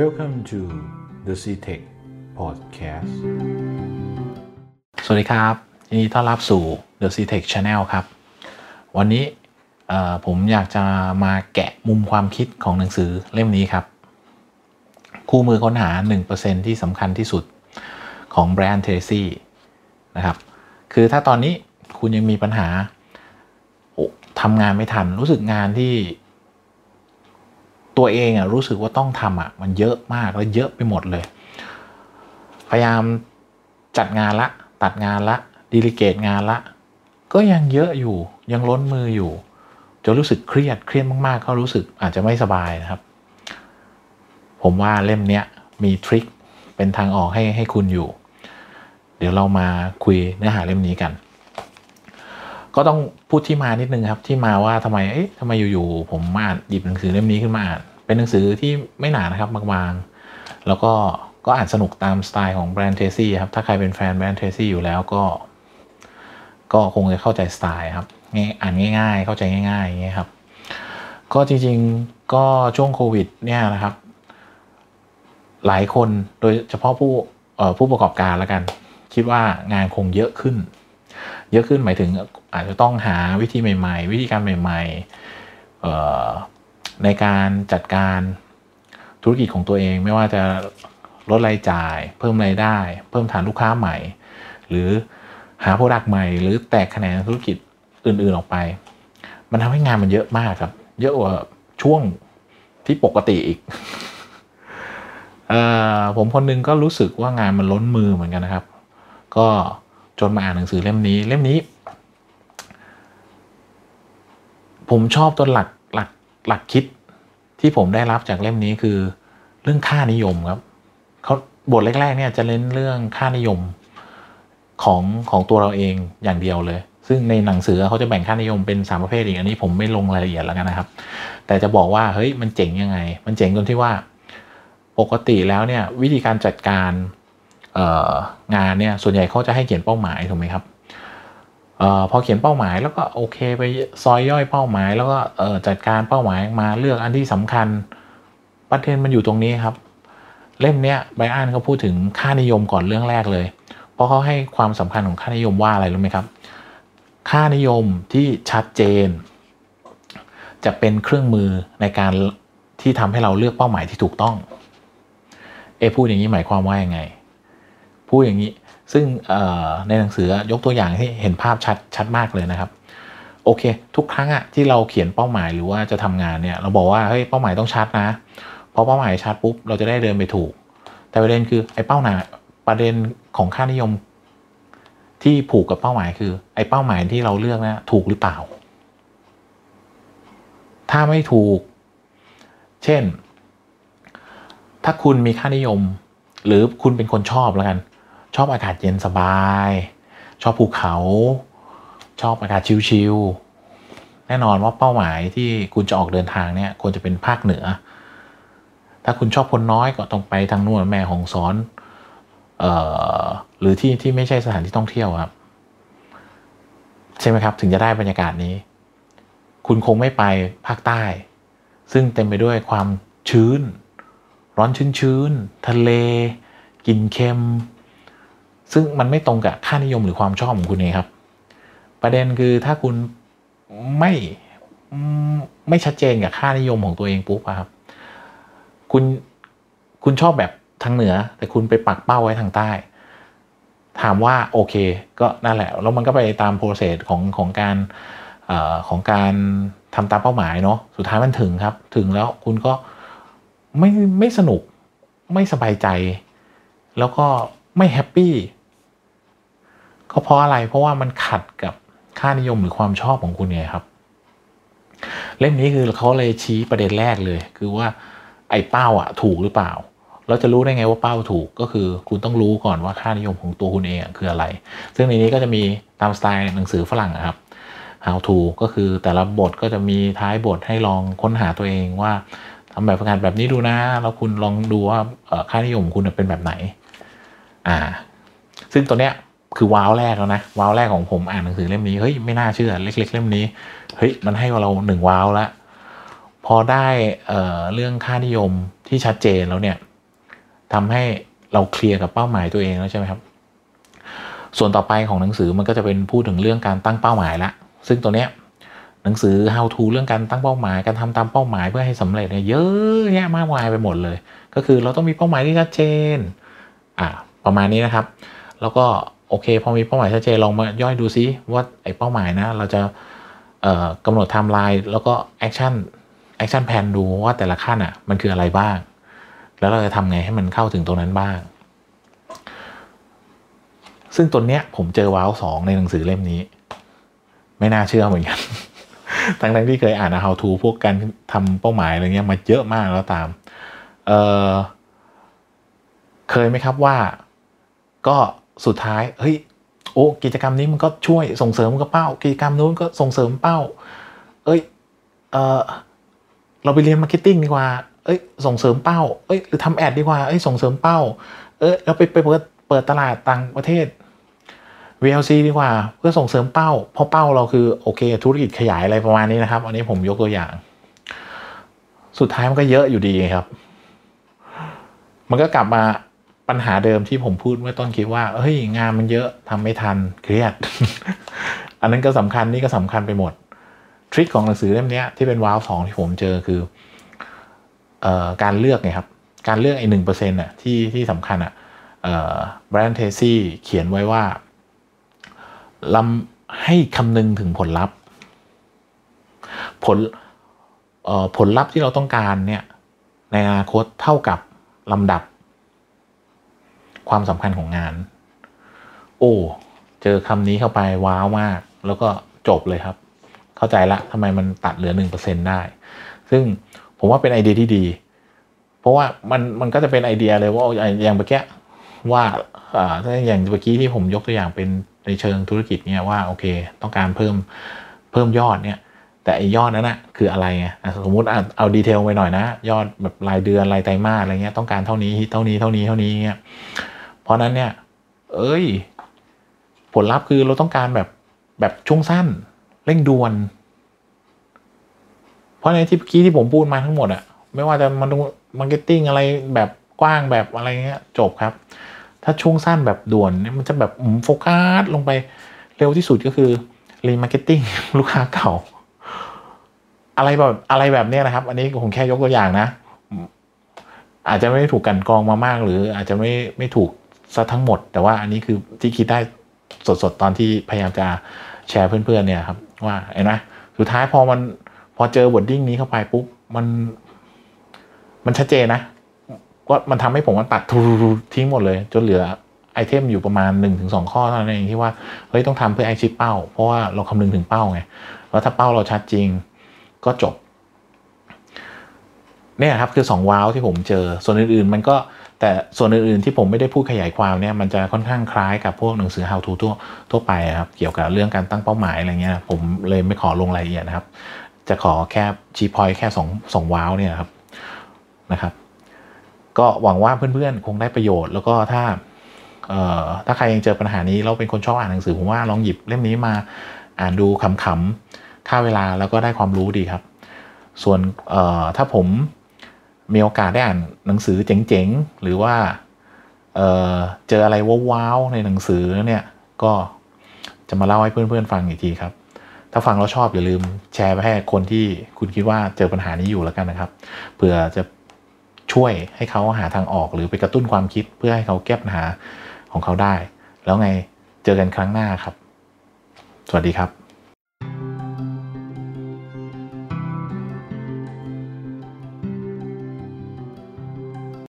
Welcome to the CTech Podcast สวัสดีครับยินดีต้อนรับสู่ The CTech Channel ครับ วันนี้ผมอยากจะมาแกะมุมความคิดของหนังสือเล่มนี้ครับ คู่มือค้นหา 1%ที่สำคัญที่สุดของแบรนด์เทซี่นะครับ คือถ้าตอนนี้คุณยังมีปัญหาทำงานไม่ทัน รู้สึกงานที่ ตัวเองอะรู้สึกว่าต้องทำอะมันเยอะมากและเยอะไปหมดเลย พยายามจัดงานละ ตัดงานละดีลิเกตงานละ ก็ยังเยอะอยู่ยังล้นมืออยู่จนรู้สึกเครียดเครียดมากๆ ก็รู้สึกอาจจะไม่สบายนะครับ ผมว่าเล่มเนี้ยมีทริคเป็นทางออกให้ให้คุณอยู่ เดี๋ยวเรามาคุยเนื้อหาเล่มนี้กัน ก็ต้องพูดที่มานิดนึงครับ ที่มาว่าทำไมเอ๊ะทำไมอยู่ๆผมมาหยิบหนังสือเล่มนี้ขึ้นมาอ่านเป็นหนังสือที่ไม่หนานะครับบางๆ แล้วก็ก็อ่านสนุกตามสไตล์ของ Brian Tracy ครับ ถ้าใครเป็นแฟน Brian Tracy อยู่แล้วก็ ก็คงจะเข้าใจสไตล์ครับอ่านง่ายๆ เข้าใจง่ายๆอย่างเงี้ยครับ ก็จริงๆก็ช่วงโควิด เนี่ยนะครับ หลายคนโดยเฉพาะผู้ผู้ประกอบการแล้วกัน คิดว่างานคงเยอะขึ้น เยอะขึ้นหมายถึงอาจจะต้องหาวิธีใหม่ ๆ วิธีการใหม่ๆในการจัดการธุรกิจของตัวเอง ไม่ว่าจะลดรายจ่าย เพิ่มรายได้ เพิ่มฐานลูกค้าใหม่ หรือหาโปรดักต์ใหม่ หรือแตกแขนงธุรกิจอื่นๆออกไป มันทำให้งานมันเยอะมากครับ เยอะกว่าช่วงที่ปกติอีกอผมคนนึงก็รู้สึกว่างานมันล้นมือเหมือนกันนะครับ ก็ จนมาอ่านหนังสือเล่มนี้ เล่มนี้ ผมชอบตัวหลักหลักหลักคิดที่ผมได้รับจากเล่มนี้คือเรื่องค่านิยมครับเขาบทแรกๆเนี่ยจะเน้นเรื่องค่านิยมของของตัวเราเองอย่างเดียวเลย ซึ่งในหนังสือเขาจะแบ่งค่านิยมเป็นสามประเภทอีกอันนี้ผมไม่ลงรายละเอียดแล้วกันนะครับ แต่จะบอกว่าเฮ้ยมันเจ๋งยังไง มันเจ๋งตรงที่ว่า ปกติแล้วเนี่ยวิธีการจัดการ งานเนี่ยส่วนใหญ่เขาจะให้เขียนเป้าหมายถูกไหมครับออพอเขียนเป้าหมายแล้วก็โอเคไปซอยย่อยเป้าหมาย แล้วก็จัดการเป้าหมายมาเลือกอันที่สำคัญประเด็นมันอยู่ตรงนี้ครับ เล่มเนี้ยไบอันเขาพูดถึงค่านิยมก่อนเรื่องแรกเลย เพราะเขาให้ความสำคัญของค่านิยมว่าอะไรรู้ไหมครับ ค่านิยมที่ชัดเจน จะเป็นเครื่องมือในการที่ทำให้เราเลือกเป้าหมายที่ถูกต้อง เอพูดอย่างนี้หมายความว่ายังไง พูดอย่างนี้ ซึ่งในหนังสือยกตัวอย่างที่เห็นภาพชัดชัดมากเลยนะครับ โอเค ทุกครั้งอะที่เราเขียนเป้าหมายหรือว่าจะทำงานเนี่ยเราบอกว่าเฮ้ยเป้าหมายต้องชัดนะพอเป้าหมายชัดปุ๊บเราจะได้เดินไปถูก แต่ประเด็นคือไอ้เป้าหมายประเด็นของค่านิยมที่ผูกกับเป้าหมายคือ ไอ้เป้าหมายที่เราเลือกนะถูกหรือเปล่า ถ้าไม่ถูก เช่น ถ้าคุณมีค่านิยม หรือคุณเป็นคนชอบแล้วกัน ชอบอากาศเย็นสบาย ชอบภูเขา ชอบอากาศชิลๆแน่นอนว่าเป้าหมายที่คุณจะออกเดินทางเนี่ยควรจะเป็นภาคเหนือ ถ้าคุณชอบคนน้อยก็ต้องไปทางนู่นแม่ของสอนเอ่อหรือที่ที่ไม่ใช่สถานที่ท่องเที่ยวครับ ใช่ไหมครับ ถึงจะได้บรรยากาศนี้ คุณคงไม่ไปภาคใต้ ซึ่งเต็มไปด้วยความชื้น ร้อนชื้นๆทะเลกลิ่นเค็ม ซึ่งมันไม่ตรงกับค่านิยมหรือความชอบของคุณเองครับ ประเด็นคือถ้าคุณไม่ไม่ชัดเจนกับค่านิยมของตัวเองปุ๊บครับ คุณคุณชอบแบบทางเหนือ แต่คุณไปปักเป้าไว้ทางใต้ ถามว่าโอเค ก็นั่นแหละ แล้วมันก็ไปตาม process ของของการอของการทำตามเป้าหมายเนาะสุดท้ายมันถึงครับ ถึงแล้วคุณก็ไม่ไม่สนุกไม่สบายใจ แล้วก็ไม่ happy ก็เพราะอะไรเพราะว่ามันขัดกับค่านิยมหรือความชอบของคุณไงครับ เล่มนี้คือเขาเลยชี้ประเด็นแรกเลย คือว่าไอ้เป้าอะถูกหรือเปล่าเราจะรู้ได้ไงว่าเป้าถูกก็คือคุณต้องรู้ก่อนว่าค่านิยมของตัวคุณเองคืออะไร ซึ่งในนี้ก็จะมีตามสไตล์หนังสือฝรั่งครับ how to ก็คือแต่ละบทก็จะมีท้ายบทให้ลองค้นหาตัวเองว่าทำแบบฝึกงานแบบนี้ดูนะ แล้วคุณลองดูว่าค่านิยมคุณเป็นแบบไหน อ่า ซึ่งตัวเนี้ย คือว้าวแรกแล้วนะว้าวแรกของผมอ่านหนังสือเล่มนี้เฮ้ยไม่น่าเชื่อเล็ก ๆ เล่มนี้เฮ้ยมันให้เราหนึ่งว้าวแล้วพอได้เเรื่องค่านิยมที่ชัดเจนแล้วเนี่ยทำให้เราเคลียร์กับเป้าหมายตัวเองแล้วใช่ไหมครับ ส่วนต่อไปของหนังสือมันก็จะเป็นพูดถึงเรื่องการตั้งเป้าหมายละซึ่งตัวเนี้ยหนังสือ how to เรื่องการตั้งเป้าหมายการทำตามเป้าหมายเพื่อให้สำเร็จเนี่ยเยอะแยะมากมายไปหมดเลย ก็คือเราต้องมีเป้าหมายที่ชัดเจนอ่าประมาณนี้นะครับ แล้วก็ โอเคพอมีเป้าหมายชัดเจนลองมาย่อยดูซิว่าไอ้เป้าหมายนะ เราจะกำหนดไทม์ไลน์แล้วก็ action action plan ดูว่าแต่ละขั้นอะมันคืออะไรบ้าง แล้วเราจะทำไงให้มันเข้าถึงตรงนั้นบ้าง ซึ่งตัวเนี้ยผมเจอว้าวสองในหนังสือเล่มนี้ ไม่น่าเชื่อเหมือนกันทั้งทั้งที่เคยอ่าน how to พวกการทำเป้าหมายอะไรเงี้ยมาเยอะมากแล้วตามเคยไหมครับว่าก็ สุดท้ายเฮ้ยโอ้กิจกรรมนี้มันก็ช่วยส่งเสริมกับเป้า กิจกรรมนู้นก็ส่งเสริมเป้า เอ้ยเออเราไปเรียน marketing ดีกว่า เอ้ยส่งเสริมเป้า เอ้ยหรือทำ ad ดีกว่า เอ้ยส่งเสริมเป้า เอ้ยเราไปไปเปิดเปิดตลาดต่างประเทศ VLC ดีกว่า เพื่อส่งเสริมเป้า เพราะเป้าเราคือโอเค ธุรกิจขยายอะไรประมาณนี้นะครับ อันนี้ผมยกตัวอย่าง สุดท้ายมันก็เยอะอยู่ดีครับ มันก็กลับมา ปัญหาเดิมที่ผมพูดเมื่อต้นคิดว่าเฮ้ยงานมันเยอะทำไม่ทันเครียด อันนั้นก็สำคัญนี่ก็สำคัญไปหมด ทริคของหนังสือเล่มนี้ที่เป็นว้าวสองที่ผมเจอคือออการเลือกไงครับ การเลือกไอ้หนึ่งเปอร์เซ็นต์อะที่ที่สำคัญอะแบรนด์เทซี่เขียนไว้ว่าลำให้คำนึงถึงผลลัพธ์ ผลผลลัพธ์ที่เราต้องการเนี่ยในอนาคตเท่ากับลำดับ ความสำคัญของงาน โอ้ เจอคำนี้เข้าไปว้าวมาก แล้วก็จบเลยครับ เข้าใจละทำไมมันตัดเหลือหนึ่งเปอร์เซ็นได้ ซึ่งผมว่าเป็นไอเดียที่ดี เพราะว่ามันมันก็จะเป็นไอเดียเลยว่าอย่างเมื่อกี้ว่าอย่างเมื่อกี้ที่ผมยกตัวอย่างเป็นในเชิงธุรกิจเนี่ยว่าโอเค ต้องการเพิ่มเพิ่มยอดเนี่ยแต่ไอยอดนั้นนะคืออะไรไงสมมุติเอาดีเทลไปหน่อยนะ ยอดแบบรายเดือนรายไตรมาสอะไรเงี้ยต้องการเท่านี้เท่านี้เท่านี้เท่านี้เงี้ย เพราะนั้นเนี่ย เอ้ย ผลลัพธ์คือเราต้องการแบบแบบช่วงสั้น เร่งด่วน เพราะในที่เมื่อกี้ที่ผมพูดมาทั้งหมดอะไม่ว่าจะมัน marketing อะไรแบบกว้างแบบอะไรเงี้ยจบครับ ถ้าช่วงสั้นแบบด่วนเนี่ยมันจะแบบโฟกัสลงไปเร็วที่สุดก็คือ remarketing ลูกค้าเก่า อะไรแบบอะไรแบบนี้นะครับ อันนี้ผมแค่ยกตัวอย่างนะ อาจจะไม่ถูกกลั่นกรองมามาก หรืออาจจะไม่ไม่ถูก ซะทั้งหมด แต่ว่าอันนี้คือที่คิดได้สดๆ ตอนที่พยายามจะแชร์เพื่อนๆเนี่ยครับว่าเห็นไหมสุดท้ายพอมันพอเจอบท thing นี้เข้าไปปุ๊บมันมันชัดเจนนะก็มันทำให้ผมมันตัดทูทิ้งหมดเลย จนเหลือ item อยู่ประมาณ1 ถึง 2 ข้อเท่านั้นเองที่ว่าเฮ้ยต้องทำเพื่อ achieve เป้า เพราะว่าเราคำนึงถึงเป้าไงแล้วถ้าเป้าเราชัดจริงก็จบเนี่ยครับคือ 2 ว้าวที่ผมเจอส่วนอื่นๆ มันก็ แต่ส่วนอื่นๆที่ผมไม่ได้พูดขยายความเนี่ยมันจะค่อนข้างคล้ายกับพวกหนังสือ how to ทั่วทั่วไปครับเกี่ยวกับเรื่องการตั้งเป้าหมายอะไรเงี้ยผมเลยไม่ขอลงรายละเอียดนะครับ จะขอแค่ชี้พอยแค่สองสองว้าวเนี่ยครับนะครับ ก็หวังว่าเพื่อนๆ คงได้ประโยชน์ แล้วก็ถ้าถ้าใครยังเจอปัญหานี้เราเป็นคนชอบอ่านหนังสือผมว่าลองหยิบเล่มนี้มาอ่านดูขำๆค่าเวลาแล้วก็ได้ความรู้ดีครับ ส่วนถ้าผม มีโอกาสได้อ่านหนังสือเจ๋งๆ หรือว่าเเจออะไรว้าวๆในหนังสือเนี่ย ก็จะมาเล่าให้เพื่อนๆฟังอีกทีครับ ถ้าฟังแล้วชอบอย่าลืมแชร์ไปให้คนที่คุณคิดว่าเจอปัญหานี้อยู่แล้วกันนะครับ เผื่อจะช่วยให้เขาหาทางออกหรือไปกระตุ้นความคิดเพื่อให้เขาแก้ปัญหาของเขาได้ แล้วไงเจอกันครั้งหน้าครับ สวัสดีครับ